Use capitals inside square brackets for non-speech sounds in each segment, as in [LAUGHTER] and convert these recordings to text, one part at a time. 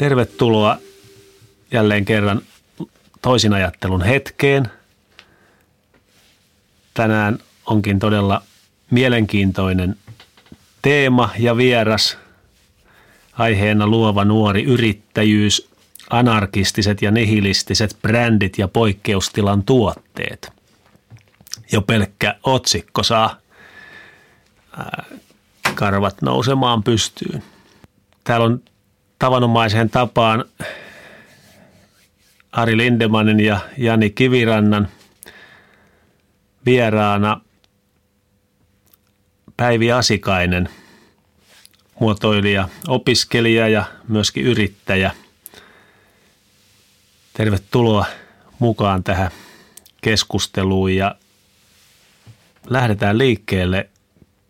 Tervetuloa jälleen kerran toisinajattelun hetkeen. Tänään onkin todella mielenkiintoinen teema ja vieras. Aiheena luova nuori yrittäjyys, anarkistiset ja nihilistiset brändit ja poikkeustilan tuotteet. Jo pelkkä otsikko saa karvat nousemaan pystyyn. Täällä on tavanomaiseen tapaan Ari Lindemanin ja Jani Kivirannan vieraana Päivi Asikainen, muotoilija, opiskelija ja myöskin yrittäjä. Tervetuloa mukaan tähän keskusteluun ja lähdetään liikkeelle.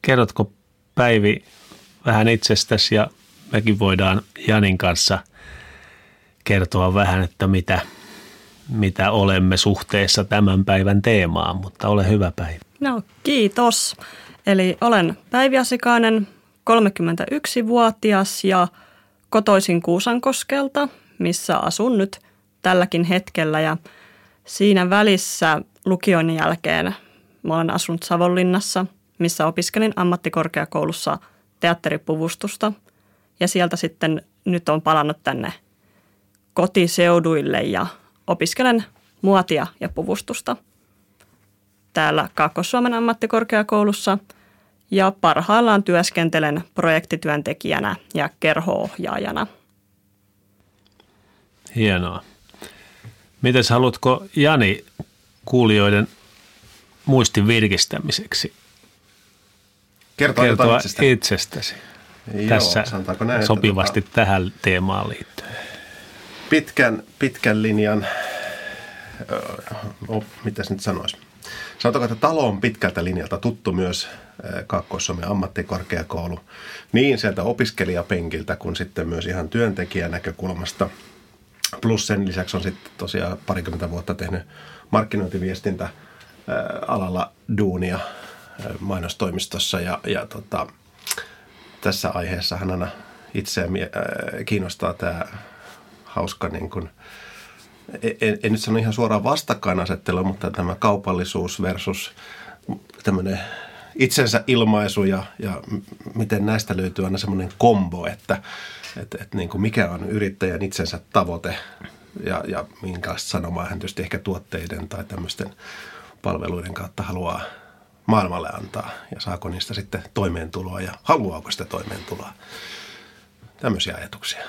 Kerrotko Päivi vähän itsestäsi ja mekin voidaan Janin kanssa kertoa vähän, että mitä, mitä olemme suhteessa tämän päivän teemaan, mutta ole hyvä Päivi. No kiitos. Eli olen Päivi Asikainen, 31-vuotias ja kotoisin Kuusankoskelta, missä asun nyt tälläkin hetkellä ja siinä välissä lukion jälkeen mä olen asunut Savonlinnassa, missä opiskelin ammattikorkeakoulussa teatteripuvustusta – ja sieltä sitten nyt on palannut tänne kotiseuduille ja opiskelen muotia ja puvustusta täällä Kaakkois-Suomen ammattikorkeakoulussa ja parhaillaan työskentelen projektityöntekijänä ja kerhoohjaajana. Hienoa. Miten haluatko Jani kuulijoiden muistin virkistämiseksi kertoa, kertoa itsestäsi? itsestäsi? Joo, tässä näin, sopivasti että, tota, tähän teemaan liittyen? Pitkän, pitkän linjan, oh, mitä nyt sanoisi? Sanotaanko, että talo on pitkältä linjalta tuttu myös Kaakkois-Suomen ammattikorkeakoulu. Niin sieltä opiskelijapenkiltä kuin sitten myös ihan työntekijän näkökulmasta. Plus sen lisäksi on sitten tosiaan parikymmentä vuotta tehnyt markkinointiviestintä alalla duunia mainostoimistossa ja, ja tota, tässä aiheessa hän aina itseään äh, kiinnostaa tämä hauska niin kuin, en, en nyt sano ihan suoraan vastakkainasettelu, mutta tämä kaupallisuus versus tämmöinen itsensä ilmaisu ja, ja miten näistä löytyy aina semmoinen kombo, että, että, että niin kuin mikä on yrittäjän itsensä tavoite ja, ja minkälaista sanomaa hän tietysti ehkä tuotteiden tai tämmöisten palveluiden kautta haluaa maailmalle antaa ja saako niistä sitten toimeentuloa ja haluaako sitä toimeentuloa. Tämmöisiä ajatuksia.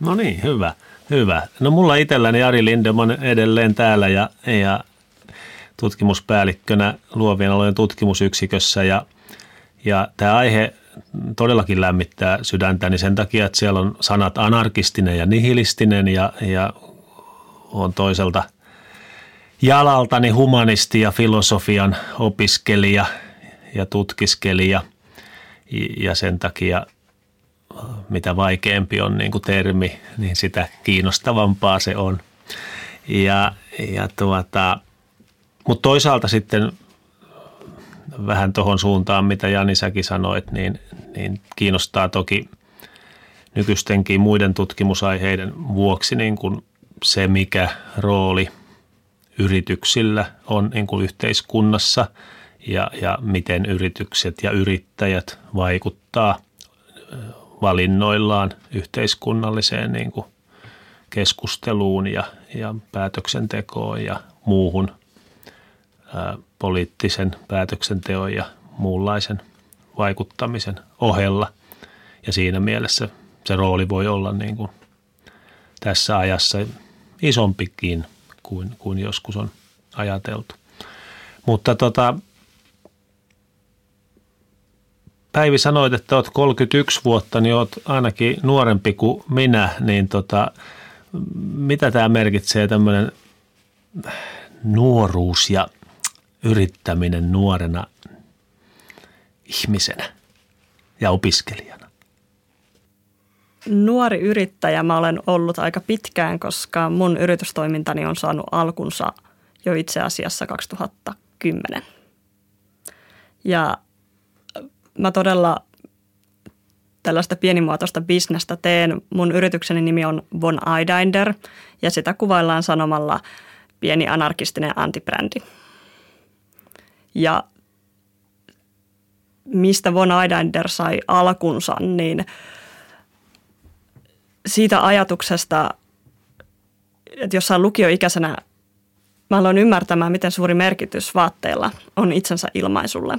No niin, hyvä. Hyvä. No mulla itselläni Ari Lindeman edelleen täällä ja, ja tutkimuspäällikkönä luovien alojen tutkimusyksikössä ja, ja tämä aihe todellakin lämmittää sydäntäni sen takia, että siellä on sanat anarkistinen ja nihilistinen ja, ja on toiselta – jalaltani humanisti ja filosofian opiskelija ja tutkiskelija ja sen takia mitä vaikeampi on niin kuin termi, niin sitä kiinnostavampaa se on. Ja, ja tuota, mutta toisaalta sitten vähän tuohon suuntaan, mitä Jani säkin sanoit, niin, niin kiinnostaa toki nykyistenkin muiden tutkimusaiheiden vuoksi niin kuin se, mikä rooli – yrityksillä on niin kuin yhteiskunnassa ja, ja miten yritykset ja yrittäjät vaikuttaa valinnoillaan yhteiskunnalliseen niin kuin keskusteluun ja, ja päätöksentekoon ja muuhun ää, poliittisen päätöksenteon ja muunlaisen vaikuttamisen ohella. Ja siinä mielessä se rooli voi olla niin kuin tässä ajassa isompikin – kuin, kuin joskus on ajateltu. Mutta tota, Päivi sanoit, että olet 31 vuotta, niin olet ainakin nuorempi kuin minä, niin tota, mitä tämä merkitsee tämmöinen nuoruus ja yrittäminen nuorena ihmisenä ja opiskelijana? Nuori yrittäjä mä olen ollut aika pitkään, koska mun yritystoimintani on saanut alkunsa jo itse asiassa 2010. Ja mä todella tällaista pienimuotoista bisnestä teen. Mun yritykseni nimi on Von Eidinder ja sitä kuvaillaan sanomalla pieni anarkistinen antibrändi. Ja mistä Von Eidinder sai alkunsa, niin siitä ajatuksesta, että jossain lukioikäisenä mä aloin ymmärtämään, miten suuri merkitys vaatteilla on itsensä ilmaisulle.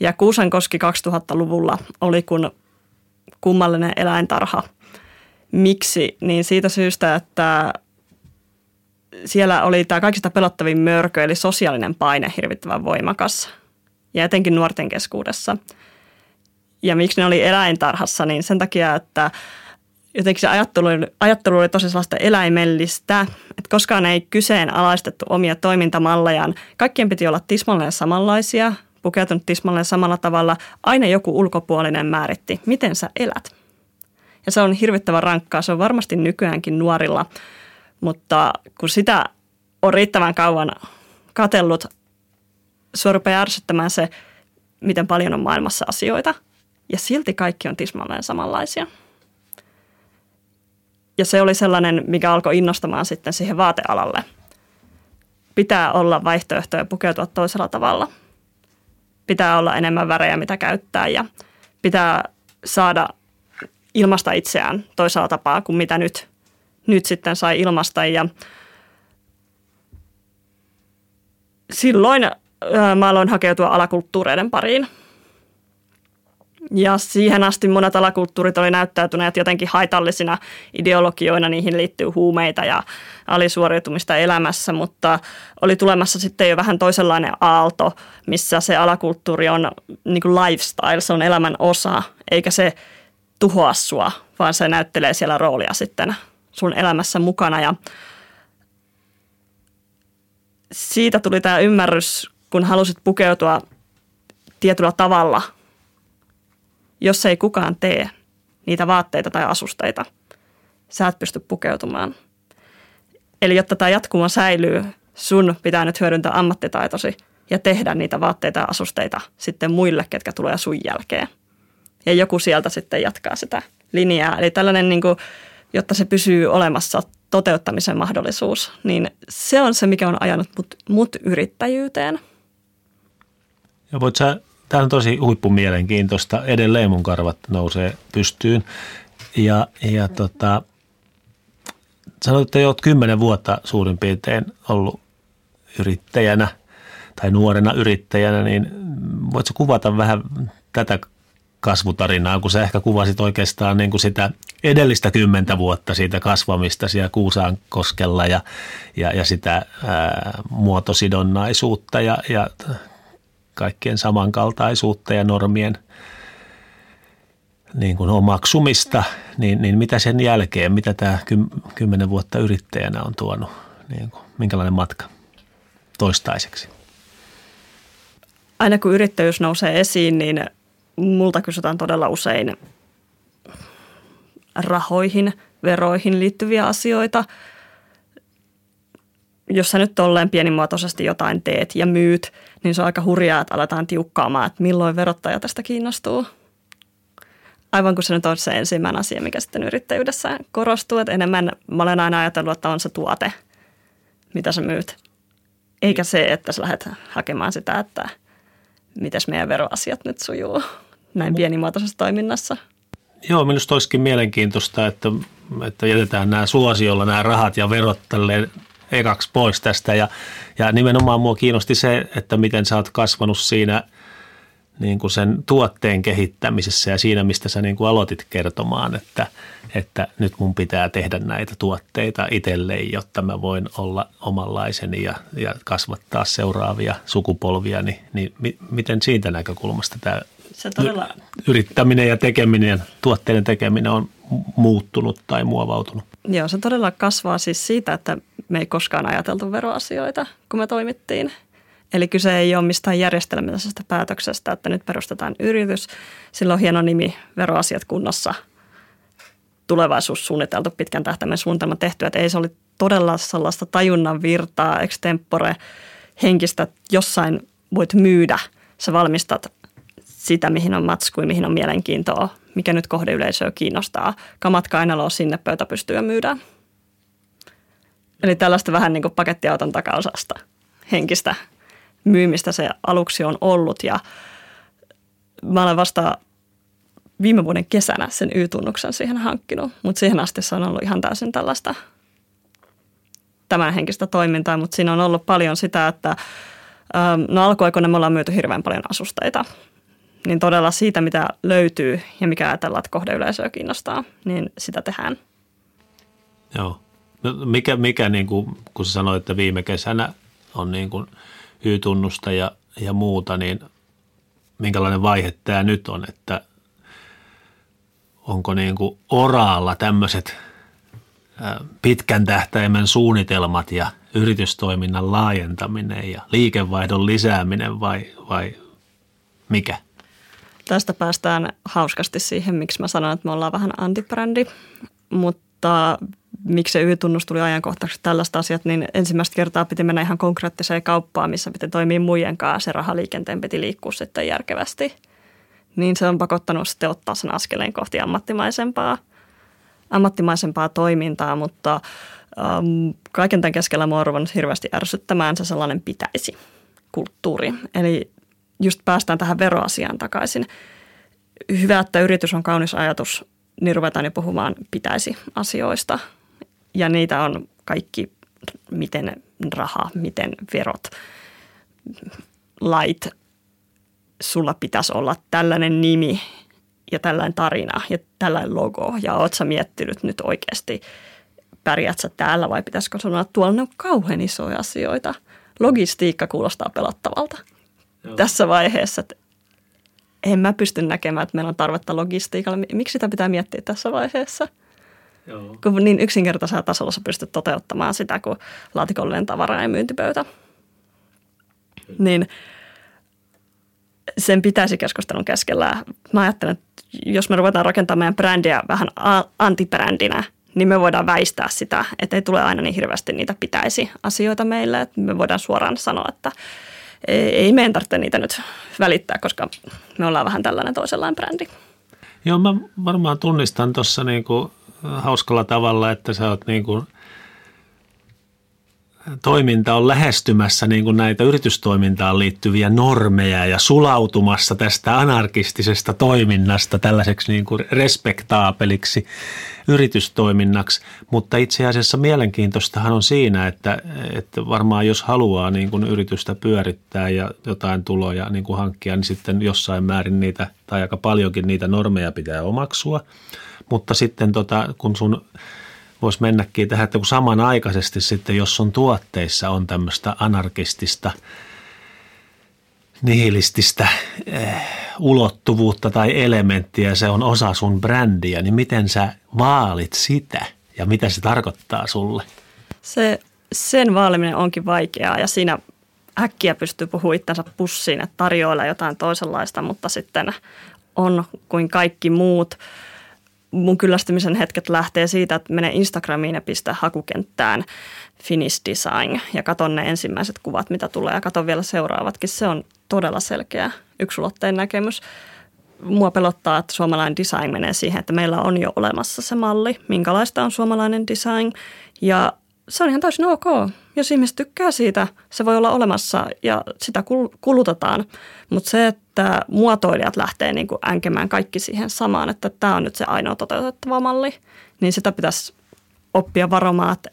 Ja Kuusankoski 2000-luvulla oli kun kummallinen eläintarha. Miksi? Niin siitä syystä, että siellä oli tämä kaikista pelottavin mörkö, eli sosiaalinen paine hirvittävän voimakas. Ja etenkin nuorten keskuudessa. Ja miksi ne oli eläintarhassa, niin sen takia, että jotenkin se ajattelu, ajattelu oli tosi sellaista eläimellistä, että koskaan ei kyseenalaistettu omia toimintamallejaan. Kaikkien piti olla tismalleen samanlaisia, pukeutunut tismalleen samalla tavalla. Aina joku ulkopuolinen määritti, miten sä elät. Ja se on hirvittävän rankkaa. Se on varmasti nykyäänkin nuorilla, mutta kun sitä on riittävän kauan katellut, sua rupeaa ärsyttämään se, miten paljon on maailmassa asioita. Ja silti kaikki on tismalleen samanlaisia. Ja se oli sellainen, mikä alkoi innostamaan sitten siihen vaatealalle. Pitää olla vaihtoehtoja pukeutua toisella tavalla. Pitää olla enemmän värejä, mitä käyttää ja pitää saada ilmasta itseään toisella tapaa kuin mitä nyt, nyt sitten sai ilmasta. Ja silloin mä aloin hakeutua alakulttuureiden pariin – ja siihen asti monet alakulttuurit oli näyttäytyneet jotenkin haitallisina ideologioina, niihin liittyy huumeita ja alisuoriutumista elämässä, mutta oli tulemassa sitten jo vähän toisenlainen aalto, missä se alakulttuuri on niin kuin lifestyle, se on elämän osa, eikä se tuhoa sua, vaan se näyttelee siellä roolia sitten sun elämässä mukana. Ja siitä tuli tämä ymmärrys, kun halusit pukeutua tietyllä tavalla – jos ei kukaan tee niitä vaatteita tai asusteita, sä et pysty pukeutumaan. Eli jotta tämä jatkuma säilyy, sun pitää nyt hyödyntää ammattitaitosi ja tehdä niitä vaatteita ja asusteita sitten muille, ketkä tulee sun jälkeen. Ja joku sieltä sitten jatkaa sitä linjaa. Eli tällainen, niin kuin, jotta se pysyy olemassa toteuttamisen mahdollisuus, niin se on se, mikä on ajanut mut, mut yrittäjyyteen. Ja voit sä Tämä on tosi huippumielenkiintoista. Edelleen mun karvat nousee pystyyn. Ja, ja tota, sanoit, että olet kymmenen vuotta suurin piirtein ollut yrittäjänä tai nuorena yrittäjänä, niin voitko kuvata vähän tätä kasvutarinaa, kun sä ehkä kuvasit oikeastaan niin kuin sitä edellistä kymmentä vuotta siitä kasvamista siellä Kuusaan koskella ja, ja, ja sitä ää, muotosidonnaisuutta ja, ja kaikkien samankaltaisuutta ja normien niin kuin omaksumista, niin, niin mitä sen jälkeen, mitä tämä kymmenen vuotta yrittäjänä on tuonut, niin kuin, minkälainen matka toistaiseksi? Aina kun yrittäjyys nousee esiin, niin multa kysytään todella usein rahoihin, veroihin liittyviä asioita – jos sä nyt tolleen pienimuotoisesti jotain teet ja myyt, niin se on aika hurjaa, että aletaan tiukkaamaan, että milloin verottaja tästä kiinnostuu. Aivan kuin se nyt on se ensimmäinen asia, mikä sitten yrittäjyydessä korostuu, että enemmän mä olen aina ajatellut, että on se tuote, mitä sä myyt. Eikä se, että sä lähdet hakemaan sitä, että miten meidän veroasiat nyt sujuu näin pienimuotoisessa toiminnassa. Joo, minusta olisikin mielenkiintoista, että, että jätetään nämä suosiolla nämä rahat ja verot tälleen ekaksi pois tästä. Ja, ja nimenomaan mua kiinnosti se, että miten sä oot kasvanut siinä niin kuin sen tuotteen kehittämisessä ja siinä, mistä sä niin kuin aloitit kertomaan, että, että nyt mun pitää tehdä näitä tuotteita itselleen, jotta mä voin olla omanlaiseni ja, ja kasvattaa seuraavia sukupolvia, niin, niin mi, miten siitä näkökulmasta tämä se todella... yrittäminen ja tekeminen, tuotteiden tekeminen on muuttunut tai muovautunut? Joo, se todella kasvaa siis siitä, että me ei koskaan ajateltu veroasioita, kun me toimittiin. Eli kyse ei ole mistään järjestelmällisestä päätöksestä, että nyt perustetaan yritys. Sillä on hieno nimi, veroasiat kunnossa, tulevaisuus suunniteltu, pitkän tähtäimen suunnitelma tehty. Että ei se oli todella sellaista tajunnan virtaa, extempore, henkistä, jossain voit myydä. Sä valmistat sitä, mihin on matskui, mihin on mielenkiintoa, mikä nyt kohdeyleisöä kiinnostaa. Kamat kainaloa sinne pöytä pystyy myydään. Eli tällaista vähän niin kuin pakettiauton takaosasta henkistä myymistä se aluksi on ollut ja mä olen vasta viime vuoden kesänä sen Y-tunnuksen siihen hankkinut, mutta siihen asti se on ollut ihan täysin tällaista tämänhenkistä toimintaa, mutta siinä on ollut paljon sitä, että ähm, no alkuaikoina me ollaan myyty hirveän paljon asusteita, niin todella siitä, mitä löytyy ja mikä ajatellaan, että kohdeyleisöä kiinnostaa, niin sitä tehdään. Joo. No, mikä, mikä niin kuin, kun sä sanoit, että viime kesänä on niin kuin Y-tunnusta ja, ja muuta, niin minkälainen vaihe tämä nyt on, että onko niin kuin oraalla tämmöiset pitkän tähtäimen suunnitelmat ja yritystoiminnan laajentaminen ja liikevaihdon lisääminen vai, vai mikä? Tästä päästään hauskasti siihen, miksi mä sanon, että me ollaan vähän antibrändi, mutta miksi se Y-tunnus tuli ajankohtaiseksi tällaista asiat, niin ensimmäistä kertaa piti mennä ihan konkreettiseen kauppaan, missä piti toimia muiden kanssa. Se rahaliikenteen piti liikkua sitten järkevästi. Niin se on pakottanut sitten ottaa sen askeleen kohti ammattimaisempaa, ammattimaisempaa toimintaa, mutta um, kaiken tämän keskellä mua on hirveästi ärsyttämään se sellainen pitäisi kulttuuri. Eli just päästään tähän veroasiaan takaisin. Hyvä, että yritys on kaunis ajatus, niin ruvetaan jo puhumaan pitäisi asioista – ja niitä on kaikki, miten raha, miten verot, lait, sulla pitäisi olla tällainen nimi ja tällainen tarina ja tällainen logo. Ja oot sä miettinyt nyt oikeasti, pärjät sä täällä vai pitäisikö sanoa, tuolla ne on kauhean isoja asioita. Logistiikka kuulostaa pelottavalta Joo. tässä vaiheessa, että en mä pysty näkemään, että meillä on tarvetta logistiikalle. Miksi sitä pitää miettiä tässä vaiheessa – Joo. Kun niin yksinkertaisella tasolla sä pystyt toteuttamaan sitä, kun laatikollinen tavara ja myyntipöytä. Niin sen pitäisi keskustelun keskellä. Mä ajattelen, että jos me ruvetaan rakentamaan meidän brändiä vähän antibrändinä, niin me voidaan väistää sitä, että ei tule aina niin hirveästi niitä pitäisi asioita meille. Että me voidaan suoraan sanoa, että ei meidän tarvitse niitä nyt välittää, koska me ollaan vähän tällainen toisenlainen brändi. Joo, mä varmaan tunnistan tuossa niinku hauskalla tavalla, että sä oot niin kuin, toiminta on lähestymässä niin kuin näitä yritystoimintaan liittyviä normeja ja sulautumassa tästä anarkistisesta toiminnasta tällaiseksi niin kuin respektaapeliksi yritystoiminnaksi. Mutta itse asiassa mielenkiintoistahan on siinä, että, että varmaan jos haluaa niin kuin yritystä pyörittää ja jotain tuloja niin kuin hankkia, niin sitten jossain määrin niitä tai aika paljonkin niitä normeja pitää omaksua – mutta sitten tota, kun sun voisi mennäkin tähän, että kun samanaikaisesti sitten, jos on tuotteissa on tämmöistä anarkistista, nihilististä eh, ulottuvuutta tai elementtiä, se on osa sun brändiä, niin miten sä vaalit sitä ja mitä se tarkoittaa sulle? Se, sen vaaliminen onkin vaikeaa ja siinä äkkiä pystyy puhumaan itsensä pussiin, että tarjoilla jotain toisenlaista, mutta sitten on kuin kaikki muut – mun kyllästymisen hetket lähtee siitä, että menee Instagramiin ja pistää hakukenttään Finnish Design ja katon ne ensimmäiset kuvat, mitä tulee ja katon vielä seuraavatkin. Se on todella selkeä yksulotteen näkemys. Mua pelottaa, että suomalainen design menee siihen, että meillä on jo olemassa se malli, minkälaista on suomalainen design ja se on ihan täysin ok. Jos ihmiset tykkää siitä, se voi olla olemassa ja sitä kulutetaan. Mutta se, että muotoilijat lähtee niin kuin änkemään kaikki siihen samaan, että tämä on nyt se ainoa toteutettava malli, niin sitä pitäisi oppia varomaan, että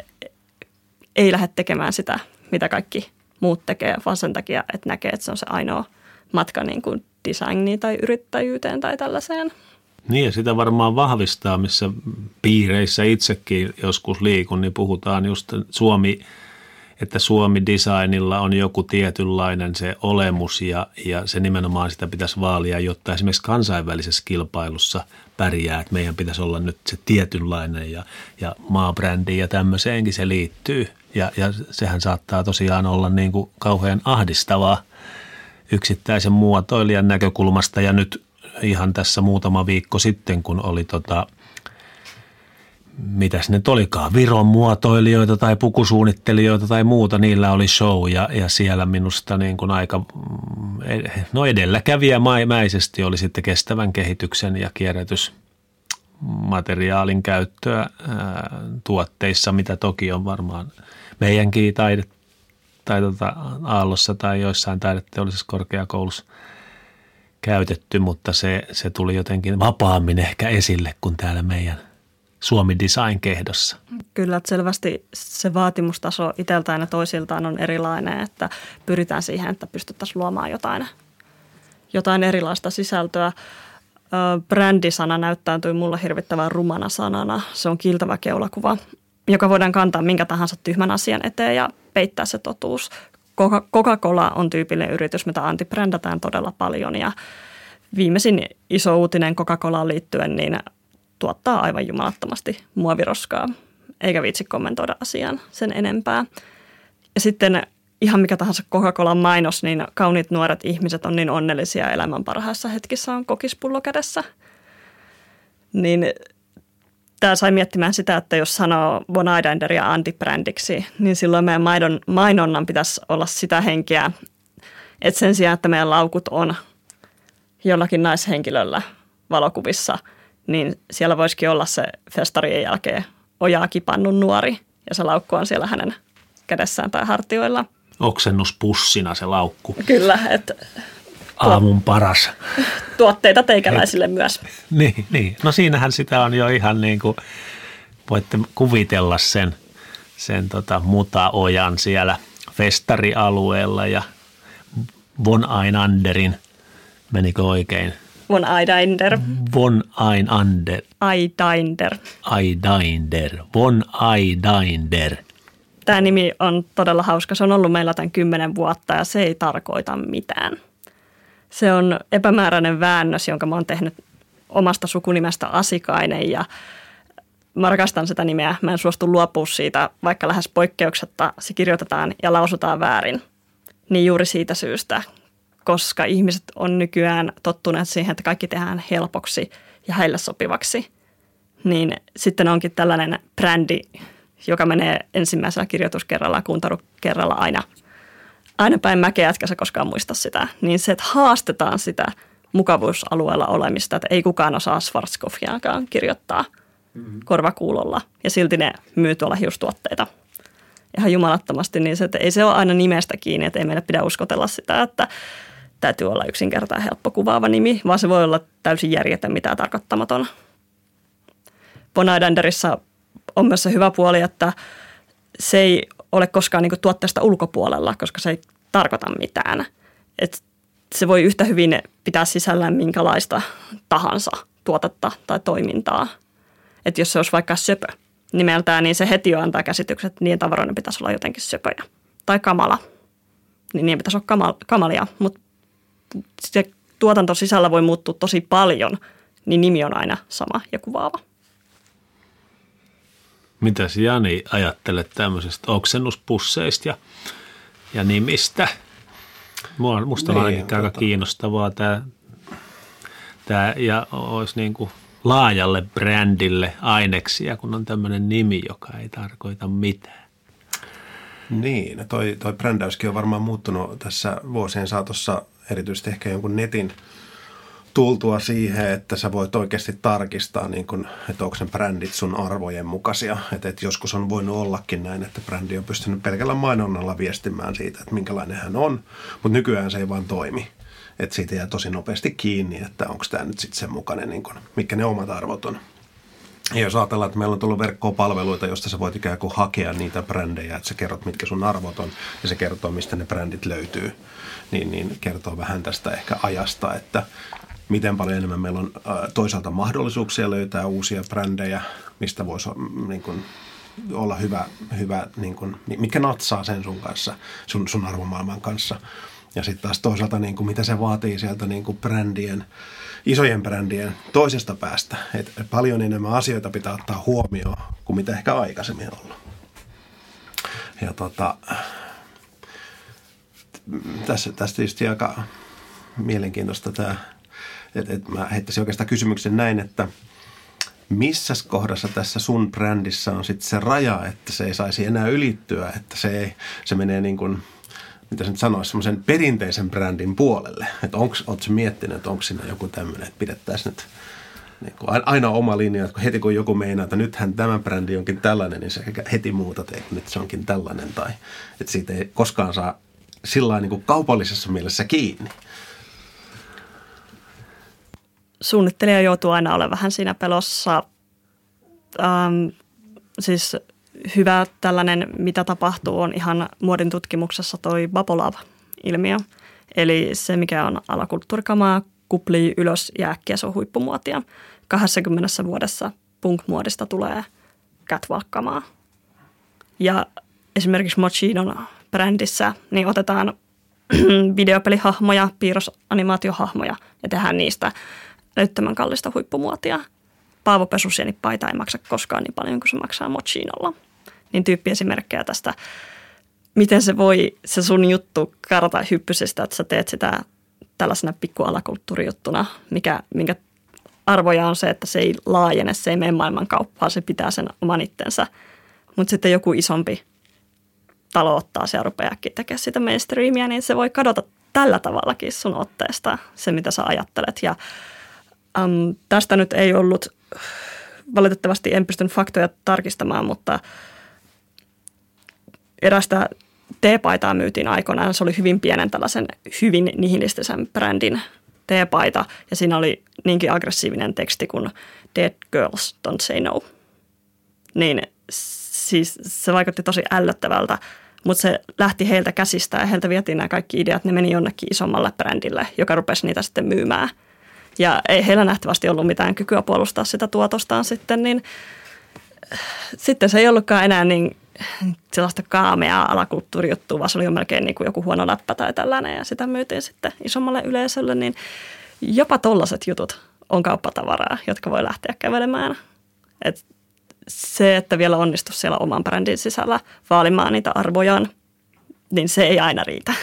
ei lähde tekemään sitä, mitä kaikki muut tekee, vaan sen takia, että näkee, että se on se ainoa matka niin kuin designiin tai yrittäjyyteen tai tällaiseen. Niin ja sitä varmaan vahvistaa, missä piireissä itsekin joskus liikun, niin puhutaan just Suomi, että Suomi-designilla on joku tietynlainen se olemus ja, ja se nimenomaan sitä pitäisi vaalia, jotta esimerkiksi kansainvälisessä kilpailussa pärjää, että meidän pitäisi olla nyt se tietynlainen ja, ja maabrändi ja tämmöiseenkin se liittyy. Ja, ja sehän saattaa tosiaan olla niin kuin kauhean ahdistavaa yksittäisen muotoilijan näkökulmasta ja nyt ihan tässä muutama viikko sitten, kun oli tota, mitäs ne olikaan, Viron muotoilijoita tai pukusuunnittelijoita tai muuta, niillä oli show ja, ja siellä minusta niin kuin aika mm, no edelläkävijämäisesti oli sitten kestävän kehityksen ja kierrätysmateriaalin käyttöä ää, tuotteissa, mitä toki on varmaan meidänkin taide, tai tuota, Aallossa tai joissain taideteollisessa korkeakoulussa käytetty, mutta se, se tuli jotenkin vapaammin ehkä esille kuin täällä meidän Suomi Design-kehdossa. Kyllä, että selvästi se vaatimustaso itseltään ja toisiltaan on erilainen, että pyritään siihen, että pystyttäisiin luomaan jotain, jotain erilaista sisältöä. Brändisana näyttäytyy mulle hirvittävän rumana sanana. Se on kiiltävä keulakuva, joka voidaan kantaa minkä tahansa tyhmän asian eteen ja peittää se totuus. Coca-Cola on tyypillinen yritys, mitä antibrändätään todella paljon ja viimeisin iso uutinen Coca-Colaan liittyen, niin tuottaa aivan jumalattomasti muoviroskaa, eikä viitsi kommentoida asiaan sen enempää. Ja sitten ihan mikä tahansa Coca-Colan mainos, niin kauniit nuoret ihmiset on niin onnellisia elämän parhaissa hetkissä on kokispullo kädessä. Niin tämä sai miettimään sitä, että jos sanoo Von Eidenderia antibrändiksi, niin silloin meidän maidon, mainonnan pitäisi olla sitä henkeä, että sen sijaan, että meidän laukut on jollakin naishenkilöllä valokuvissa, niin siellä voisikin olla se festarien jälkeen ojaa kipannut nuori ja se laukku on siellä hänen kädessään tai hartioilla. Oksennuspussina se laukku. Kyllä, että aamun paras. Tuotteita teikäläisille myös. niin, niin, no siinähän sitä on jo ihan niin kuin, voitte kuvitella sen, sen tota mutaojan siellä festarialueella ja Von Einanderin, menikö oikein? Von Eidander. Von Einander. Eidander. Eidander. Von Eidander. Tämä nimi on todella hauska. Se on ollut meillä tämän kymmenen vuotta ja se ei tarkoita mitään. Se on epämääräinen väännös, jonka mä oon tehnyt omasta sukunimestä Asikainen ja mä rakastan sitä nimeä. Mä en suostu luopua siitä, vaikka lähes poikkeuksetta se kirjoitetaan ja lausutaan väärin. Niin juuri siitä syystä, koska ihmiset on nykyään tottuneet siihen, että kaikki tehdään helpoksi ja heille sopivaksi. Niin sitten onkin tällainen brändi, joka menee ensimmäisellä kirjoituskerralla ja kuuntarukerralla aina – aina päin mäkeä, etkä sä koskaan muista sitä, niin se, että haastetaan sitä mukavuusalueella olemista, että ei kukaan osaa Schwarzkopfiakaan kirjoittaa mm-hmm. korvakuulolla ja silti ne myy tuolla hiustuotteita ihan jumalattomasti, niin se, että ei se ole aina nimestä kiinni, että ei meidän pidä uskotella sitä, että täytyy olla yksinkertainen helppo kuvaava nimi, vaan se voi olla täysin järjetön mitään tarkoittamaton. Bonaidanderissa on myös se hyvä puoli, että se ei ole koskaan niin tuotteesta ulkopuolella, koska se ei tarkoita mitään. Et se voi yhtä hyvin pitää sisällään minkälaista tahansa tuotetta tai toimintaa. Että jos se olisi vaikka söpö nimeltään, niin se heti jo antaa käsitykset, että niiden tavaroiden pitäisi olla jotenkin söpöjä. Tai kamala, niin niiden pitäisi olla kamalia. Mutta se tuotanto sisällä voi muuttua tosi paljon, niin nimi on aina sama ja kuvaava. Mitäs Jani ajattelet tämmöisestä oksennuspusseista ja, ja nimistä? Mua, musta niin, on ainakin aika tota... kiinnostavaa tämä, tämä ja olisi niin kuin laajalle brändille aineksia, kun on tämmöinen nimi, joka ei tarkoita mitään. Niin, toi, toi brändäyskin on varmaan muuttunut tässä vuosien saatossa erityisesti ehkä jonkun netin – tultua siihen, että sä voit oikeasti tarkistaa, niin kun, että onko ne brändit sun arvojen mukaisia. Että, että joskus on voinut ollakin näin, että brändi on pystynyt pelkällä mainonnalla viestimään siitä, että minkälainen hän on, mutta nykyään se ei vaan toimi. Että siitä jää tosi nopeasti kiinni, että onko tämä nyt sitten sen mukainen, niin kun, mitkä ne omat arvot on. Ja jos ajatellaan, että meillä on tullut verkkopalveluita, josta sä voit ikään kuin hakea niitä brändejä, että sä kerrot, mitkä sun arvot on, ja se kertoo, mistä ne brändit löytyy, niin, niin kertoo vähän tästä ehkä ajasta, että miten paljon enemmän meillä on toisaalta mahdollisuuksia löytää uusia brändejä, mistä voisi niin kuin, olla hyvä, hyvä niin kuin, mitkä natsaa sen sun kanssa, sun, sun arvomaailman kanssa. Ja sitten taas toisaalta, niin kuin, mitä se vaatii sieltä niin kuin brändien, isojen brändien toisesta päästä. Et paljon enemmän asioita pitää ottaa huomioon kuin mitä ehkä aikaisemmin on ollut. Ja tota, tässä, tässä tietysti aika mielenkiintoista tämä et, et mä heittäisin oikeastaan kysymyksen näin, että missä kohdassa tässä sun brändissä on sitten se raja, että se ei saisi enää ylittyä, että se, ei, se menee niin kuin mitä se nyt sanoisi, semmoisen perinteisen brändin puolelle. Että onko, miettinyt, että onko siinä joku tämmöinen, että pidettäisiin nyt niin kuin aina oma linja, että heti kun joku meinaa, että nythän tämä brändi onkin tällainen, niin se heti muuta että nyt se onkin tällainen. Tai että siitä ei koskaan saa sillä niin kuin kaupallisessa mielessä kiinni. Suunnittelija joutuu aina olemaan vähän siinä pelossa. Ähm, siis hyvä tällainen, mitä tapahtuu, on ihan muodin tutkimuksessa toi Babolava-ilmiö. Eli se, mikä on alakulttuurikamaa, kuplii ylös ja äkkiä se on huippumuotia. 20 vuodessa punk-muodista tulee catwalk-kamaa. Ja esimerkiksi Mochinon brändissä niin otetaan [CLEARS THROAT] videopelihahmoja, piirrosanimaatiohahmoja ja tehdään niistä älyttömän kallista huippumuotia. Paavo Pesusienipaita ei maksa koskaan niin paljon kuin se maksaa Mochinolla. Niin tyyppiesimerkkejä tästä, miten se voi se sun juttu karata hyppysestä, että sä teet sitä tällaisena pikkualakulttuurijuttuna, mikä, minkä arvoja on se, että se ei laajene, se ei mene maailman kauppaan, se pitää sen oman itsensä. Mutta sitten joku isompi talo ottaa se ja rupeaakin tekemään sitä mainstreamia, niin se voi kadota tällä tavallakin sun otteesta, se mitä sä ajattelet. Ja äm, tästä nyt ei ollut, valitettavasti en pystynyt faktoja tarkistamaan, mutta erästä teepaitaa myytiin aikoinaan. Se oli hyvin pienen tällaisen hyvin nihilistisen brändin teepaita ja siinä oli niinkin aggressiivinen teksti kuin Dead Girls Don't Say No. Niin siis se vaikutti tosi ällöttävältä, mutta se lähti heiltä käsistä ja heiltä vietiin nämä kaikki ideat. Ne meni jonnekin isommalle brändille, joka rupesi niitä sitten myymään. Ja ei heillä nähtävästi ollut mitään kykyä puolustaa sitä tuotostaan sitten, niin sitten se ei ollutkaan enää niin sellaista kaameaa alakulttuurijuttua, vaan se oli jo melkein niin kuin joku huono läppä tai tällainen ja sitä myytiin sitten isommalle yleisölle, niin jopa tollaset jutut on kauppatavaraa, jotka voi lähteä kävelemään. Et se, että vielä onnistu siellä oman brändin sisällä vaalimaan niitä arvojaan, niin se ei aina riitä.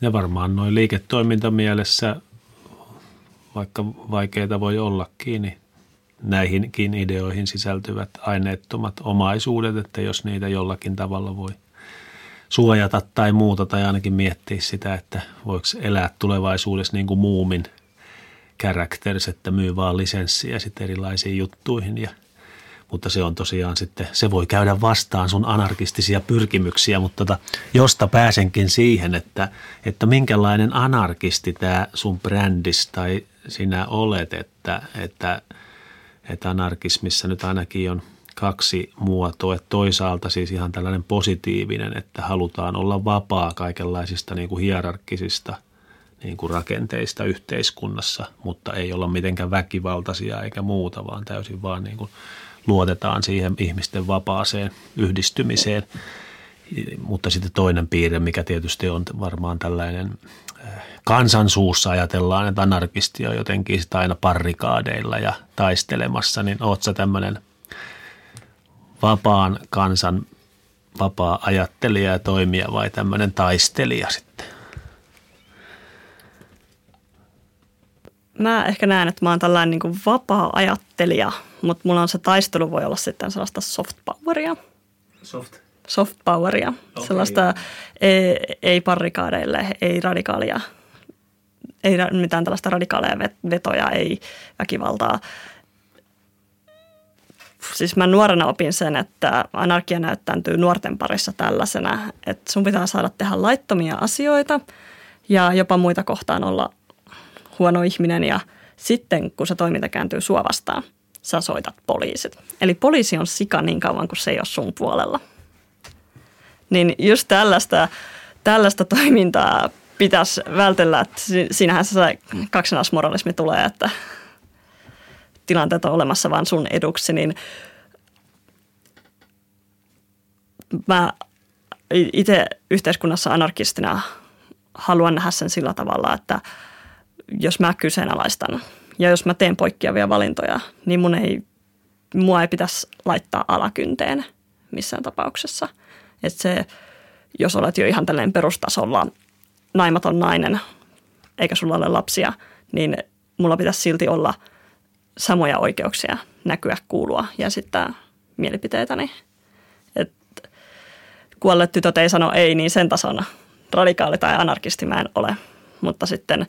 Ja varmaan noin liiketoimintamielessä, vaikka vaikeita voi ollakin, niin näihinkin ideoihin sisältyvät aineettomat omaisuudet, että jos niitä jollakin tavalla voi suojata tai muuta, tai ainakin miettiä sitä, että voiko elää tulevaisuudessa niin kuin muumin characters, että myy vaan lisenssiä sitten erilaisiin juttuihin ja mutta se on tosiaan sitten, se voi käydä vastaan sun anarkistisia pyrkimyksiä, mutta tota, josta pääsenkin siihen, että, että minkälainen anarkisti tämä sun brändis tai sinä olet, että, että – että anarkismissa nyt ainakin on kaksi muotoa. Että toisaalta siis ihan tällainen positiivinen, että halutaan olla vapaa kaikenlaisista niin kuin hierarkkisista niin kuin rakenteista yhteiskunnassa, mutta ei olla mitenkään väkivaltaisia eikä muuta, vaan täysin vaan niin kuin luotetaan siihen ihmisten vapaaseen yhdistymiseen. Mutta sitten toinen piirre, mikä tietysti on varmaan tällainen kansansuussa ajatellaan, että anarkisti on jotenkin sitä aina parrikaadeilla ja taistelemassa, niin oot sä tämmöinen vapaan kansan vapaa ajattelija ja toimija vai tämmöinen taistelija sitten? Mä ehkä näen, että mä oon tällainen niin vapaa ajattelija, mutta mulla on se taistelu voi olla sitten sellaista soft poweria. Soft? Soft poweria. Okay, sellaista ei, ei parrikaadeille, ei radikaalia ei mitään tällaista radikaaleja vetoja, ei väkivaltaa. Siis mä nuorena opin sen, että anarkia näyttäytyy nuorten parissa tällaisena, että sun pitää saada tehdä laittomia asioita ja jopa muita kohtaan olla huono ihminen ja sitten kun se toiminta kääntyy sua vastaan, sä soitat poliisit. Eli poliisi on sika niin kauan kuin se ei ole sun puolella. Niin just tällaista, tällaista toimintaa pitäisi vältellä, että siinähän se kaksinaismoralismi tulee, että tilanteet on olemassa vain sun eduksi, niin mä itse yhteiskunnassa anarkistina haluan nähdä sen sillä tavalla, että jos mä kyseenalaistan ja jos mä teen poikkeavia valintoja, niin mun ei, mua ei pitäisi laittaa alakynteen missään tapauksessa. Että se, jos olet jo ihan tällainen perustasolla naimaton nainen, eikä sulla ole lapsia, niin mulla pitäisi silti olla samoja oikeuksia näkyä, kuulua ja esittää mielipiteitäni. Et kuolleet tytöt ei sano ei, niin sen tason radikaali tai anarkisti mä en ole, mutta sitten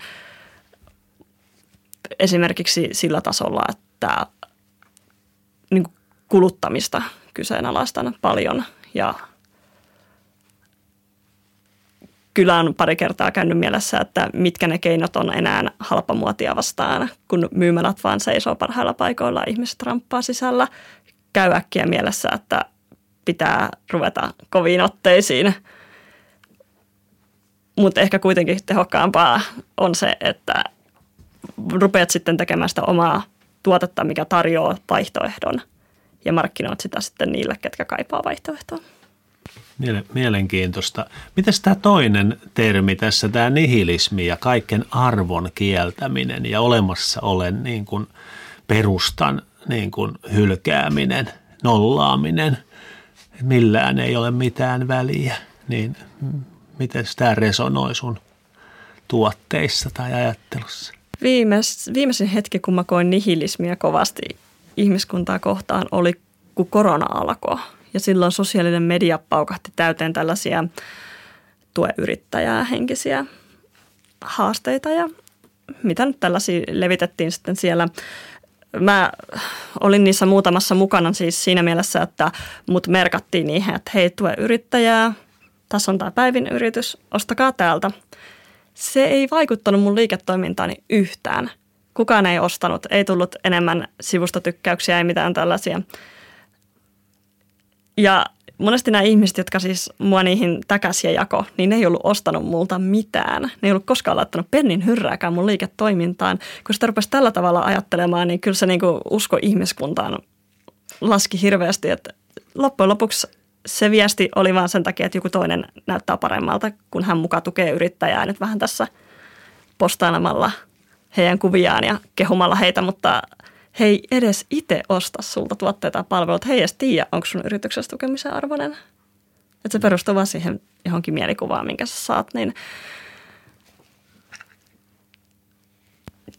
esimerkiksi sillä tasolla, että niin kuluttamista kyseenalaistan paljon ja kyllä on pari kertaa käynyt mielessä, että mitkä ne keinot on enää halpamuotia vastaan, kun myymälät vaan seisoo parhailla paikoilla, ihmiset ramppaa sisällä. Käy äkkiä mielessä, että pitää ruveta koviin otteisiin. Mutta ehkä kuitenkin tehokkaampaa on se, että rupeat sitten tekemään sitä omaa tuotetta, mikä tarjoaa vaihtoehdon ja markkinoit sitä sitten niille, ketkä kaipaa vaihtoehtoa. Mielenkiintoista. Miten tämä toinen termi tässä, tämä nihilismi ja kaiken arvon kieltäminen ja olemassa olen niin kuin perustan niin kuin hylkääminen, nollaaminen, millään ei ole mitään väliä, niin miten tämä resonoi sun tuotteissa tai ajattelussa? Viimeis, viimeisin hetki, kun mä koin nihilismiä kovasti ihmiskuntaa kohtaan, oli kun korona alkoi ja silloin sosiaalinen media paukahti täyteen tällaisia tueyrittäjää henkisiä haasteita ja mitä nyt tällaisia levitettiin sitten siellä. Mä olin niissä muutamassa mukana siis siinä mielessä, että mut merkattiin niihin, että hei tue yrittäjää, tässä on tämä päivin yritys, ostakaa täältä. Se ei vaikuttanut mun liiketoimintaani yhtään. Kukaan ei ostanut, ei tullut enemmän sivustotykkäyksiä, ei mitään tällaisia ja monesti nämä ihmiset, jotka siis mua niihin täkäsiä jako, niin ne ei ollut ostanut multa mitään. Ne ei ollut koskaan laittanut pennin hyrrääkään mun liiketoimintaan. Kun sitä rupesi tällä tavalla ajattelemaan, niin kyllä se niin kuin usko ihmiskuntaan laski hirveästi. Että loppujen lopuksi se viesti oli vaan sen takia, että joku toinen näyttää paremmalta, kun hän mukaan tukee yrittäjää nyt vähän tässä postailemalla heidän kuviaan ja kehumalla heitä, mutta – he ei edes itse osta sulta tuotteita ja palveluita. He ei edes tiedä, onko sun yrityksessä tukemisen arvoinen. Että se perustuu vaan siihen johonkin mielikuvaan, minkä sä saat, niin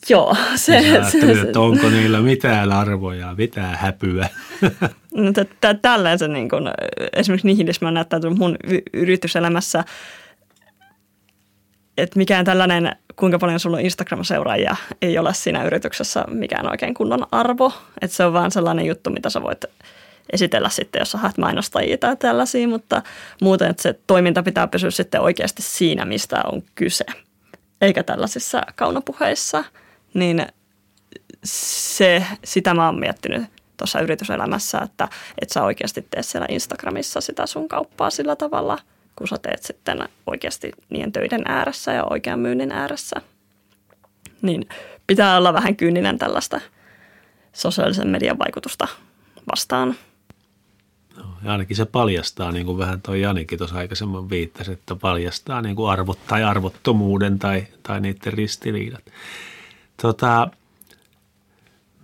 Joo. [LAUGHS] Se, se, se, että onko niillä mitään arvoja, mitään häpyä. No, tälleen se niin kuin, esimerkiksi nihilismi on näyttäytynyt mun yrityselämässä – että mikään tällainen, kuinka paljon sulla on Instagram-seuraajia, ei ole siinä yrityksessä mikään oikein kunnon arvo. Että se on vaan sellainen juttu, mitä sä voit esitellä sitten, jos sä haet mainostajia tai tällaisia, mutta muuten, että se toiminta pitää pysyä sitten oikeasti siinä, mistä on kyse, eikä tällaisissa kaunopuheissa, niin se, sitä mä oon miettinyt tuossa yrityselämässä, että et sä oikeasti tee siellä Instagramissa sitä sun kauppaa sillä tavalla – kun sä teet sitten oikeasti niiden töiden ääressä ja oikean myynnin ääressä. Niin pitää olla vähän kyyninen tällaista sosiaalisen median vaikutusta vastaan. No, ja ainakin se paljastaa, niin kuin vähän toi Janikin tuossa aikaisemmin viittasi, että paljastaa niin kuin arvot tai arvottomuuden tai, tai niiden ristiriidat. Tota,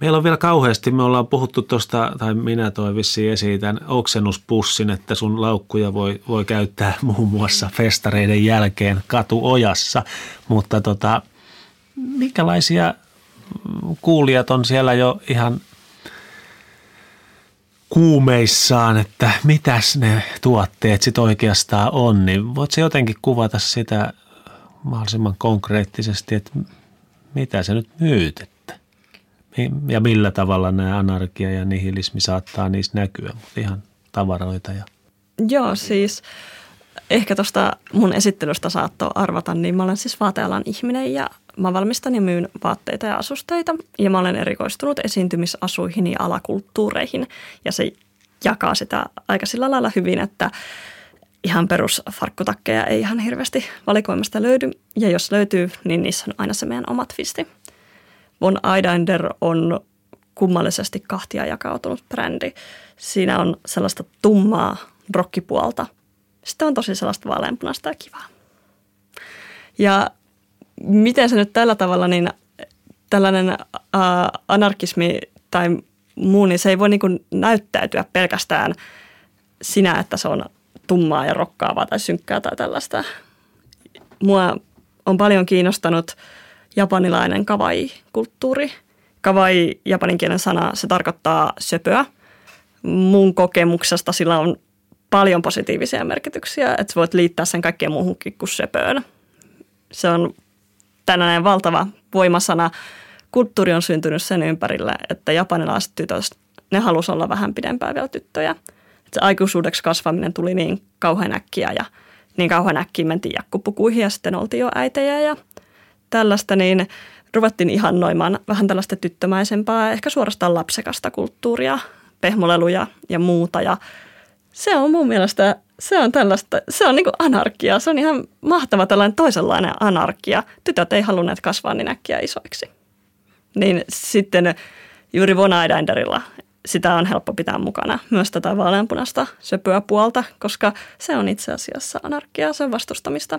Meillä on vielä kauheasti, me ollaan puhuttu tuosta, tai minä toi vissiin esiin tämän oksennuspussin, että sun laukkuja voi, voi käyttää [LAUGHS] muun muassa festareiden jälkeen katuojassa, mutta tota, minkälaisia kuulijat on siellä jo ihan kuumeissaan, että mitäs ne tuotteet sitten oikeastaan on, niin voit jotenkin kuvata sitä mahdollisimman konkreettisesti, että mitä se nyt myyt? ja millä tavalla nämä anarkia ja nihilismi saattaa niissä näkyä, mutta ihan tavaroita. Ja. Joo, siis ehkä tuosta mun esittelystä saattoi arvata, niin mä olen siis vaatealan ihminen ja mä valmistan ja myyn vaatteita ja asusteita ja mä olen erikoistunut esiintymisasuihin ja alakulttuureihin ja se jakaa sitä aika sillä lailla hyvin, että ihan perusfarkkutakkeja ei ihan hirveästi valikoimasta löydy ja jos löytyy, niin niissä on aina se meidän oma twisti. Von Eidander on kummallisesti kahtia jakautunut brändi. Siinä on sellaista tummaa rokkipuolta. Sitten on tosi sellaista vaaleanpunaista ja kivaa. Ja miten se nyt tällä tavalla, niin tällainen äh, anarkismi tai muu, niin se ei voi niin näyttäytyä pelkästään sinä, että se on tummaa ja rokkaavaa tai synkkää tai tällaista. Mua on paljon kiinnostanut – japanilainen kawaii-kulttuuri. Kawaii, japaninkielen sana, se tarkoittaa söpöä. Mun kokemuksesta sillä on paljon positiivisia merkityksiä, että voit liittää sen kaikkeen muuhunkin kuin söpöön. Se on tänään valtava voimasana. Kulttuuri on syntynyt sen ympärillä, että japanilaiset tytöt, ne halusivat olla vähän pidempään vielä tyttöjä. Se aikuisuudeksi kasvaminen tuli niin kauhean äkkiä ja niin kauhean äkkiä mentiin jakkupukuihin ja sitten oltiin jo äitejä ja tällaista, niin ruvettiin ihannoimaan vähän tällaista tyttömäisempää, ehkä suorastaan lapsekasta kulttuuria, pehmoleluja ja muuta. Ja se on mun mielestä, se on tällaista, se on niin anarkia. Se on ihan mahtava tällainen toisenlainen anarkia. Tytöt ei halunneet kasvaa niin äkkiä isoiksi. Niin sitten juuri Von Eidenderilla sitä on helppo pitää mukana. Myös tätä vaaleanpunasta söpöä puolta, koska se on itse asiassa anarkia, sen vastustamista.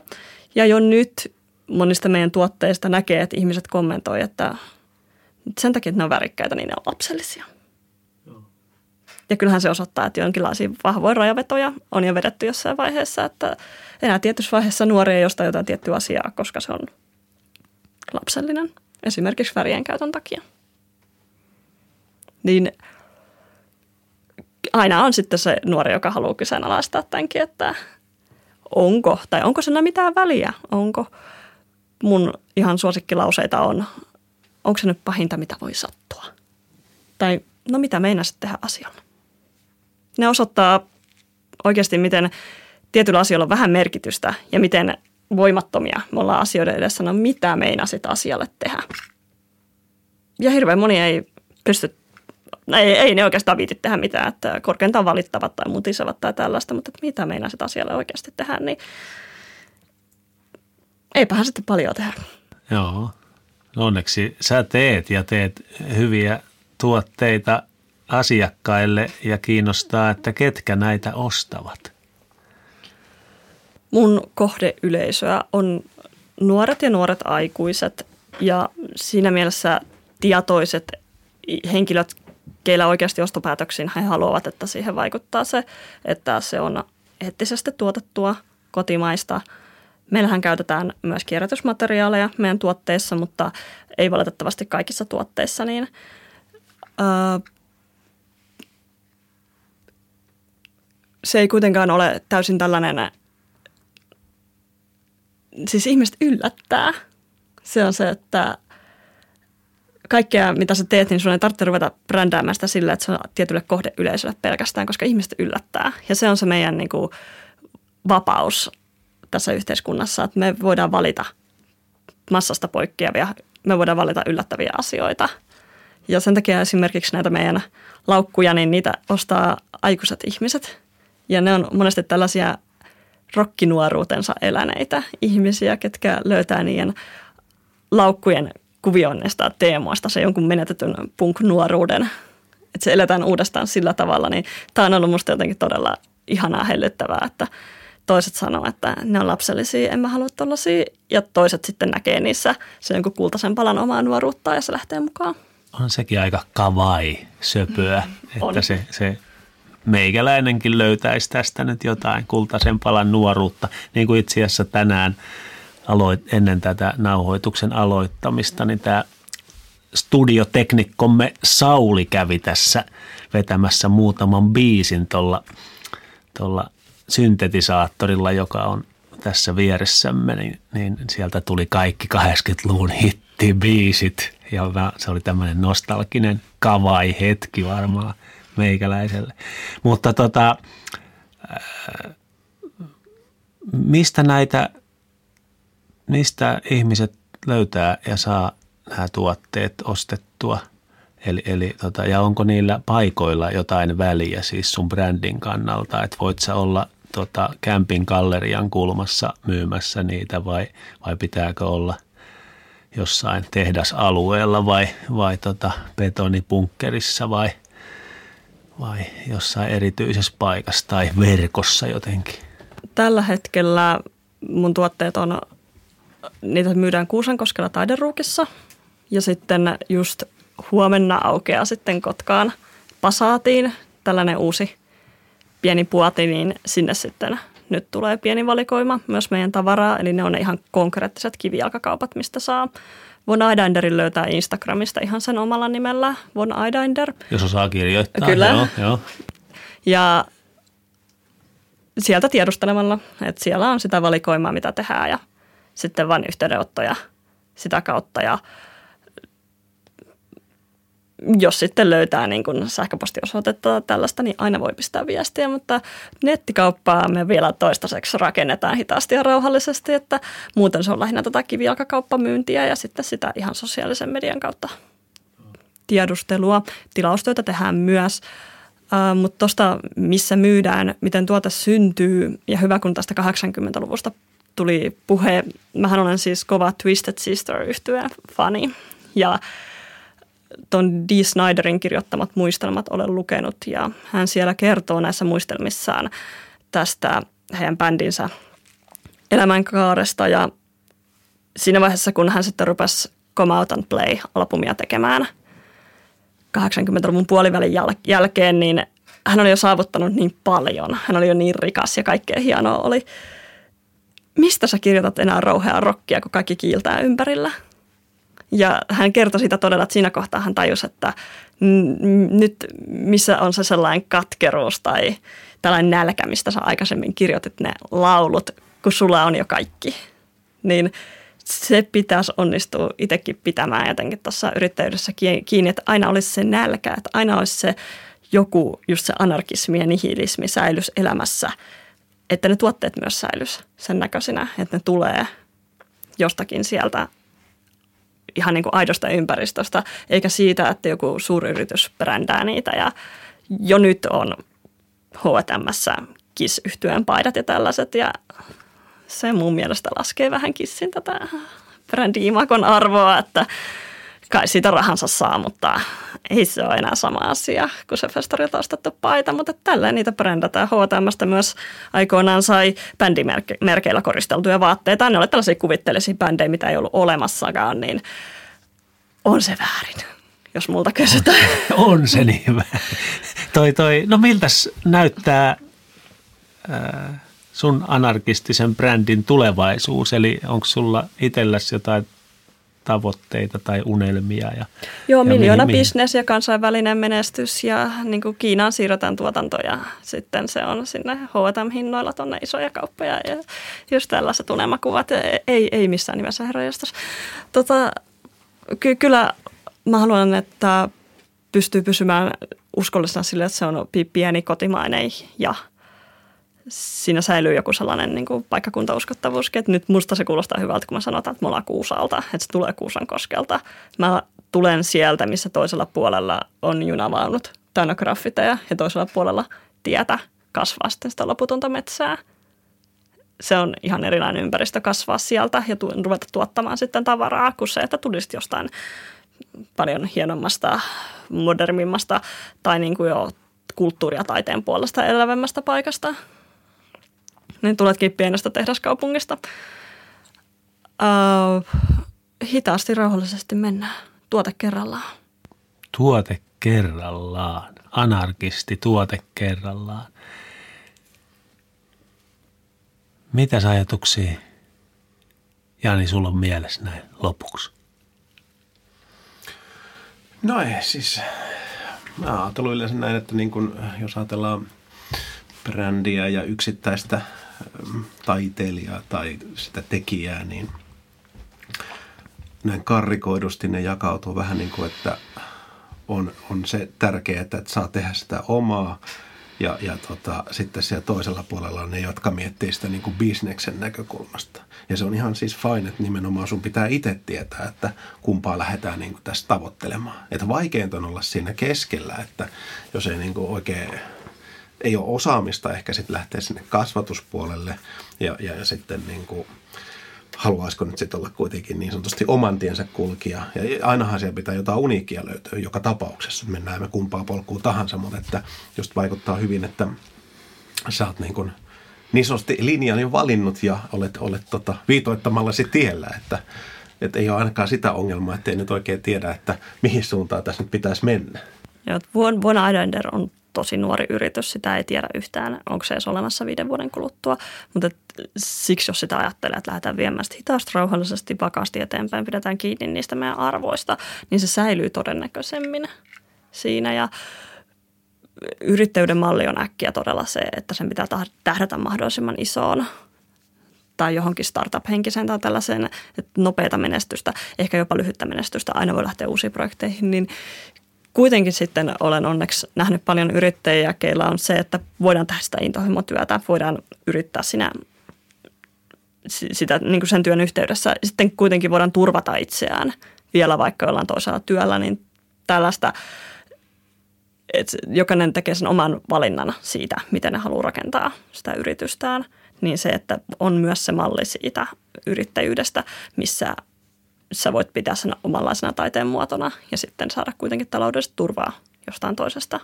Ja jo nyt monista meidän tuotteista näkee, että ihmiset kommentoi, että sen takia, että ne on värikkäitä, niin ne on lapsellisia. Ja kyllähän se osoittaa, että jonkinlaisia vahvoja rajavetoja on jo vedetty jossain vaiheessa, että enää tietyssä vaiheessa nuori ei osta jotain tiettyä asiaa, koska se on lapsellinen, esimerkiksi värien käytön takia. Niin aina on sitten se nuori, joka haluaa kyseenalaistaa tämänkin, että onko, tai onko sillä mitään väliä, onko mun ihan suosikkilauseita on, onko se nyt pahinta, mitä voi sattua? Tai no mitä meinasit tehdä asialla? Ne osoittaa oikeasti, miten tietyllä asioilla on vähän merkitystä ja miten voimattomia me ollaan asioiden edessä. No mitä meinasit asialle tehdä? Ja hirveän moni ei pysty, ei, ei ne oikeastaan viiti tehdä mitään, että korkeintaan valittavat tai mutisevat tai tällaista, mutta että mitä meinasit asialle oikeasti tehdä, niin eipähän sitten paljon tehdä. Joo. Onneksi sä teet ja teet hyviä tuotteita asiakkaille ja kiinnostaa, että ketkä näitä ostavat? Mun kohdeyleisöä on nuoret ja nuoret aikuiset ja siinä mielessä tietoiset henkilöt, keillä oikeasti ostopäätöksiin he haluavat, että siihen vaikuttaa se, että se on eettisesti tuotettua, kotimaista. Meillähän käytetään myös kierrätysmateriaaleja meidän tuotteissa, mutta ei valitettavasti kaikissa tuotteissa, niin se ei kuitenkaan ole täysin tällainen, siis ihmiset yllättää. Se on se, että kaikkea mitä sä teet, niin sun ei tarvitse ruveta brändäämään sitä sillä, että se on tietylle kohdeyleisölle pelkästään, koska ihmiset yllättää. Ja se on se meidän niin kuin, vapaus tässä yhteiskunnassa, että me voidaan valita massasta poikkeavia, me voidaan valita yllättäviä asioita. Ja sen takia esimerkiksi näitä meidän laukkuja, niin niitä ostaa aikuiset ihmiset – ja ne on monesti tällaisia rokkinuoruutensa eläneitä ihmisiä, ketkä löytää niiden laukkujen kuvioinnista teemoista se jonkun menetetyn punk-nuoruuden. Että se eletään uudestaan sillä tavalla, niin tämä on ollut musta jotenkin todella ihanaa hellyttävää, että toiset sanoo, että ne on lapsellisia, en mä halua tollaisia, ja toiset sitten näkee niissä se jonkun kultaisen palan omaa nuoruutta ja se lähtee mukaan. On sekin aika kavai söpöä, mm, että se, se meikäläinenkin löytäisi tästä nyt jotain kultaisen palan nuoruutta. Niin kuin itse asiassa tänään aloit, ennen tätä nauhoituksen aloittamista, niin tämä studioteknikkomme Sauli kävi tässä vetämässä muutaman biisin tuolla, tuolla syntetisaattorilla, joka on tässä vieressämme, niin, niin sieltä tuli kaikki 80-luvun hittibiisit ja se oli tämmöinen nostalginen kavai hetki varmaan – meikäläiselle. Mutta tota, mistä näitä, mistä ihmiset löytää ja saa nämä tuotteet ostettua? Eli, eli tota, ja onko niillä paikoilla jotain väliä siis sun brändin kannalta, että voit sä olla tota, kämpin gallerian kulmassa myymässä niitä vai, vai pitääkö olla jossain tehdasalueella vai, vai tota, betonipunkkerissa vai – vai jossain erityisessä paikassa tai verkossa jotenkin? Tällä hetkellä mun tuotteet on, niitä myydään Kuusankoskella taideruukissa ja sitten just huomenna aukeaa sitten Kotkaan Pasaatiin tällainen uusi pieni puoti, niin sinne sitten nyt tulee pieni valikoima myös meidän tavaraa, eli ne on ne ihan konkreettiset kivijalkakaupat, mistä saa Von Eidenderin löytää Instagramista ihan sen omalla nimellä, Von Eidender. Jos osaa kirjoittaa. Kyllä. Joo, joo. Ja sieltä tiedustelemalla, että siellä on sitä valikoimaa, mitä tehdään ja sitten vain yhteydenottoja sitä kautta. Ja jos sitten löytää niin kuin sähköpostiosoitetta tällaista, niin aina voi pistää viestiä, mutta nettikauppaa me vielä toistaiseksi rakennetaan hitaasti ja rauhallisesti, että muuten se on lähinnä tätä kivijalkakauppamyyntiä ja sitten sitä ihan sosiaalisen median kautta tiedustelua. Tilaustyötä tehdään myös, uh, mutta tuosta missä myydään, miten tuote syntyy ja hyvä kun tästä 80-luvusta tuli puhe. Mähän olen siis kova Twisted Sister yhtyeen fani ja tuon Dee Snyderin kirjoittamat muistelmat olen lukenut ja hän siellä kertoo näissä muistelmissaan tästä heidän bändinsä elämänkaaresta ja siinä vaiheessa, kun hän sitten rupesi Come Out and Play-albumia tekemään 80-luvun puolivälin jäl- jälkeen, niin hän oli jo saavuttanut niin paljon. Hän oli jo niin rikas ja kaikkea hienoa oli. Mistä sä kirjoitat enää rouheaa rockia, kun kaikki kiiltää ympärillä? Ja hän kertoi sitä todella, että siinä kohtaa hän tajusi, että nyt missä on se sellainen katkeruus tai tällainen nälkä, mistä sä aikaisemmin kirjoitit ne laulut, kun sulla on jo kaikki. Niin se pitäisi onnistua itsekin pitämään jotenkin tuossa yrittäjyydessä kiinni, että aina olisi se nälkä, että aina olisi se joku, just se anarkismi ja nihilismi säilys elämässä, että ne tuotteet myös säilys sen näköisinä, että ne tulee jostakin sieltä ihan niin kuin aidosta ympäristöstä, eikä siitä, että joku suuryritys brändää niitä. Ja jo nyt on H&Mssä kiss paidat ja tällaiset ja se mun mielestä laskee vähän kissin tätä brändi-imakon arvoa, että kai siitä rahansa saa, mutta ei se ole enää sama asia kuin se festarilta ostettu paita, mutta tällä niitä brändätään. H&Mstä myös aikoinaan sai bändimerkeillä koristeltuja vaatteita. Ne olivat tällaisia kuvitteellisia bändejä, mitä ei ollut olemassakaan, niin on se väärin, jos multa kysytään. [LAUGHS] on se niin. Toi, toi, no miltäs näyttää äh, sun anarkistisen brändin tulevaisuus? Eli onko sulla itselläsi jotain tavoitteita tai unelmia. Ja, Joo, ja miljoona mihin, bisnes ja kansainvälinen menestys ja niin kuin Kiinaan siirretään tuotanto ja sitten se on sinne H&M-hinnoilla tuonne isoja kauppoja ja just tällaiset unelmakuvat. Ei, ei missään nimessä herrajastos. Tota, ky- kyllä mä haluan, että pystyy pysymään uskollisena sille, että se on pieni kotimainen ja – siinä säilyy joku sellainen niin kuin paikkakuntauskottavuuskin, että nyt musta se kuulostaa hyvältä, kun mä sanotaan, että me ollaan Kuusalta, että se tulee Kuusankoskelta. Mä tulen sieltä, missä toisella puolella on junavaunut täynnä graffiteja ja toisella puolella tietä kasvaa sitten sitä loputonta metsää. Se on ihan erilainen ympäristö kasvaa sieltä ja tu- ruveta tuottamaan sitten tavaraa kuin se, että tulisi jostain paljon hienommasta, modernimmasta tai niin kuin jo kulttuuria taiteen puolesta elävämmästä paikasta – niin tuletkin pienestä tehdaskaupungista. Uh, hitaasti, rauhallisesti mennään. Tuote kerrallaan. Tuote kerrallaan. Anarkisti tuote kerrallaan. Mitä ajatuksia, Jani, sulla on mielessä näin lopuksi? No ei, siis mä ajattelin yleensä näin, että niin kun, jos ajatellaan brändiä ja yksittäistä taiteilijaa tai sitä tekijää, niin näin karrikoidusti ne jakautuu vähän niin kuin, että on, on se tärkeää, että saa tehdä sitä omaa ja, ja tota, sitten siellä toisella puolella on ne, jotka miettii sitä niin kuin bisneksen näkökulmasta. Ja se on ihan siis fine, että nimenomaan sun pitää itse tietää, että kumpaa lähdetään niin kuin tässä tavoittelemaan. Että vaikeinta on olla siinä keskellä, että jos ei niin kuin oikein ei ole osaamista ehkä sitten lähteä sinne kasvatuspuolelle ja, ja, ja sitten niin kuin, haluaisiko nyt sitten olla kuitenkin niin sanotusti oman tiensä kulkija. Ja ainahan siellä pitää jotain uniikkia löytyä joka tapauksessa. Mennään me kumpaa polkua tahansa, mutta että just vaikuttaa hyvin, että sä oot niin kuin niin sanotusti linjan jo valinnut ja olet, olet tota, viitoittamallasi tiellä, että, että ei ole ainakaan sitä ongelmaa, että ei nyt oikein tiedä, että mihin suuntaan tässä nyt pitäisi mennä. Joo, Vuonna on tosi nuori yritys, sitä ei tiedä yhtään, onko se edes olemassa viiden vuoden kuluttua. Mutta siksi, jos sitä ajattelee, että lähdetään viemään hitaasti, rauhallisesti, vakaasti eteenpäin, pidetään kiinni niistä meidän arvoista, niin se säilyy todennäköisemmin siinä. Ja yrittäjyyden malli on äkkiä todella se, että sen pitää tähdätä mahdollisimman isoon tai johonkin startup-henkiseen tai tällaiseen että nopeata menestystä, ehkä jopa lyhyttä menestystä, aina voi lähteä uusiin projekteihin, niin kuitenkin sitten olen onneksi nähnyt paljon yrittäjiä, keillä on se, että voidaan tehdä sitä intohimotyötä, voidaan yrittää sinä sitä, niin kuin sen työn yhteydessä. Sitten kuitenkin voidaan turvata itseään vielä vaikka jollain toisella työllä, niin tällaista, että jokainen tekee sen oman valinnan siitä, miten ne haluaa rakentaa sitä yritystään, niin se, että on myös se malli siitä yrittäjyydestä, missä sä voit pitää sen omanlaisena taiteen muotona ja sitten saada kuitenkin taloudellista turvaa jostain toisesta,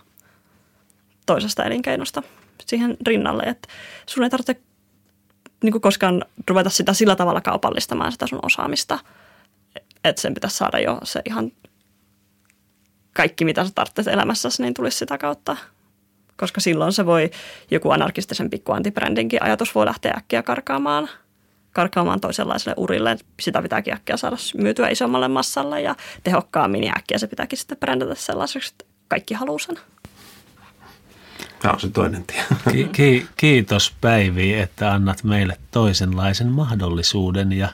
toisesta elinkeinosta siihen rinnalle. Että sun ei tarvitse niin koskaan ruveta sitä sillä tavalla kaupallistamaan sitä sun osaamista, että sen pitäisi saada jo se ihan kaikki, mitä sä tarvitset elämässäsi, niin tulisi sitä kautta. Koska silloin se voi, joku anarkistisen pikku antibrändinkin ajatus voi lähteä äkkiä karkaamaan – karkaamaan toisenlaiselle urille. Sitä pitääkin äkkiä saada myytyä isommalle massalle ja tehokkaammin ja äkkiä se pitääkin sitten brändätä sellaiseksi, että kaikki haluaa sen. Tämä on se toinen tie. Ki- ki- kiitos Päivi, että annat meille toisenlaisen mahdollisuuden ja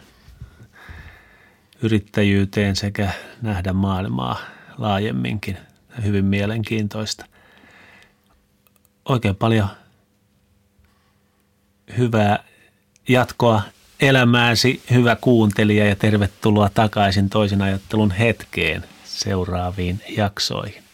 yrittäjyyteen sekä nähdä maailmaa laajemminkin. Hyvin mielenkiintoista. Oikein paljon hyvää jatkoa elämääsi, hyvä kuuntelija ja tervetuloa takaisin toisin ajattelun hetkeen seuraaviin jaksoihin.